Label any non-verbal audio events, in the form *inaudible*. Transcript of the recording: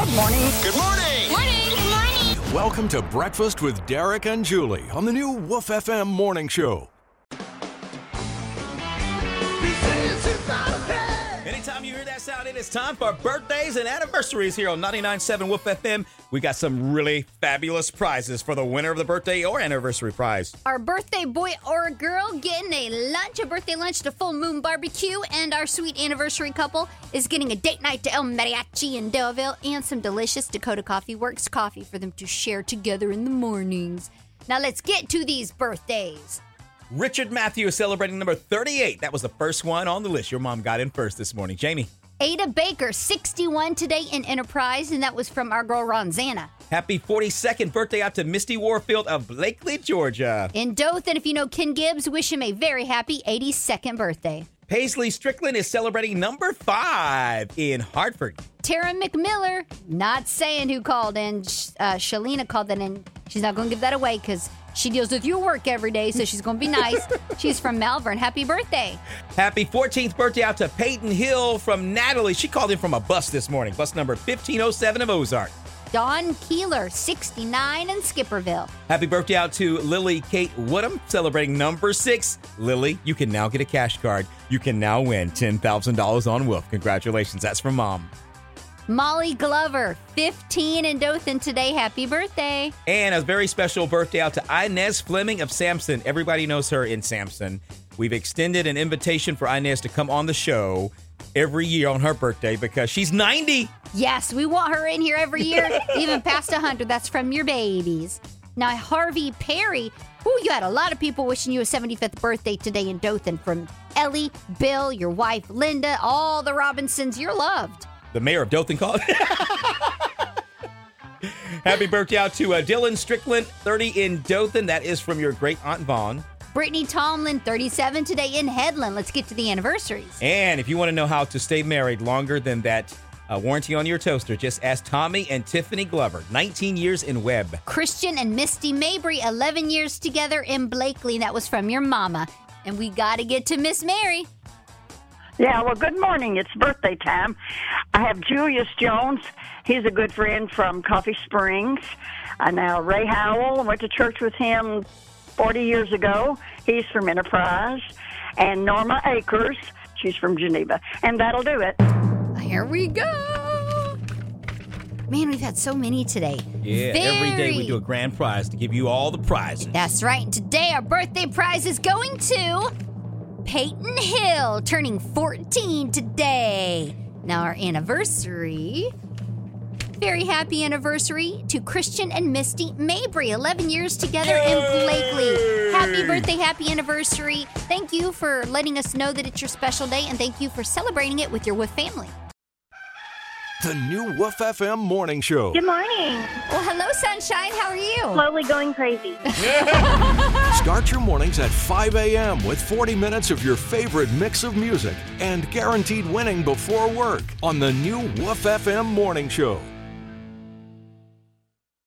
Good morning. Good morning. Morning. Good morning. Welcome to Breakfast with Derek and Julie on the new Woof FM morning show. Anytime you hear that sound, it is time for birthdays and anniversaries here on 99.7 Woof FM. We got some really fabulous prizes for the winner of the birthday or anniversary prize. Our birthday boy or girl getting a lunch, a birthday lunch to Full Moon Barbecue, and our sweet anniversary couple is getting a date night to El Mariachi in Daleville and some delicious Dakota Coffee Works coffee for them to share together in the mornings. Now let's get to these birthdays. Richard Matthew is celebrating number 38. That was the first one on the list. Your mom got in first this morning. Jamie. Ada Baker, 61 today in Enterprise, and that was from our girl Ronzana. Happy 42nd birthday out to Misty Warfield of Blakely, Georgia. In Dothan, if you know Ken Gibbs, wish him a very happy 82nd birthday. Paisley Strickland is celebrating number five in Hartford. Tara McMiller, not saying who called in. Uh, Shalina called that in. She's not going to give that away because she deals with your work every day, so she's going to be nice. she's from Malvern. Happy birthday. Happy 14th birthday out to Peyton Hill from Natalie. She called in from a bus this morning, bus number 1507 of Ozark. Don Keeler, 69 in Skipperville. Happy birthday out to Lily Kate Woodham, celebrating number six. Lily, you can now get a cash card. You can now win $10,000 on Woof. Congratulations. That's from mom. Molly Glover, 15 in Dothan today. Happy birthday. And a very special birthday out to Inez Fleming of Samson. Everybody knows her in Samson. We've extended an invitation for Inez to come on the show every year on her birthday because she's 90. Yes, we want her in here every year, *laughs* even past 100. That's from your babies. Now, Harvey Perry, who you had a lot of people wishing you a 75th birthday today in Dothan from Ellie, Bill, your wife Linda, all the Robinsons. You're loved. The mayor of Dothan called. *laughs* Happy birthday out to uh, Dylan Strickland, 30 in Dothan. That is from your great Aunt Vaughn. Brittany Tomlin, 37 today in Headland. Let's get to the anniversaries. And if you want to know how to stay married longer than that uh, warranty on your toaster, just ask Tommy and Tiffany Glover, 19 years in Webb. Christian and Misty Mabry, 11 years together in Blakely. That was from your mama. And we got to get to Miss Mary. Yeah, well, good morning. It's birthday time. I have Julius Jones. He's a good friend from Coffee Springs. Uh, now, Ray Howell, went to church with him 40 years ago. He's from Enterprise. And Norma Akers, she's from Geneva. And that'll do it. Here we go. Man, we've had so many today. Yeah, every day we Very- do a grand prize to give you all the prizes. That's right. And today our birthday prize is going to Peyton Hill, turning 14 today. Now our anniversary. Very happy anniversary to Christian and Misty Mabry, 11 years together in Blakely. Happy birthday, happy anniversary. Thank you for letting us know that it's your special day, and thank you for celebrating it with your Woof family. The new Woof FM morning show. Good morning. Well, hello, Sunshine. How are you? Slowly going crazy. *laughs* Start your mornings at 5 a.m. with 40 minutes of your favorite mix of music and guaranteed winning before work on the new Woof FM morning show.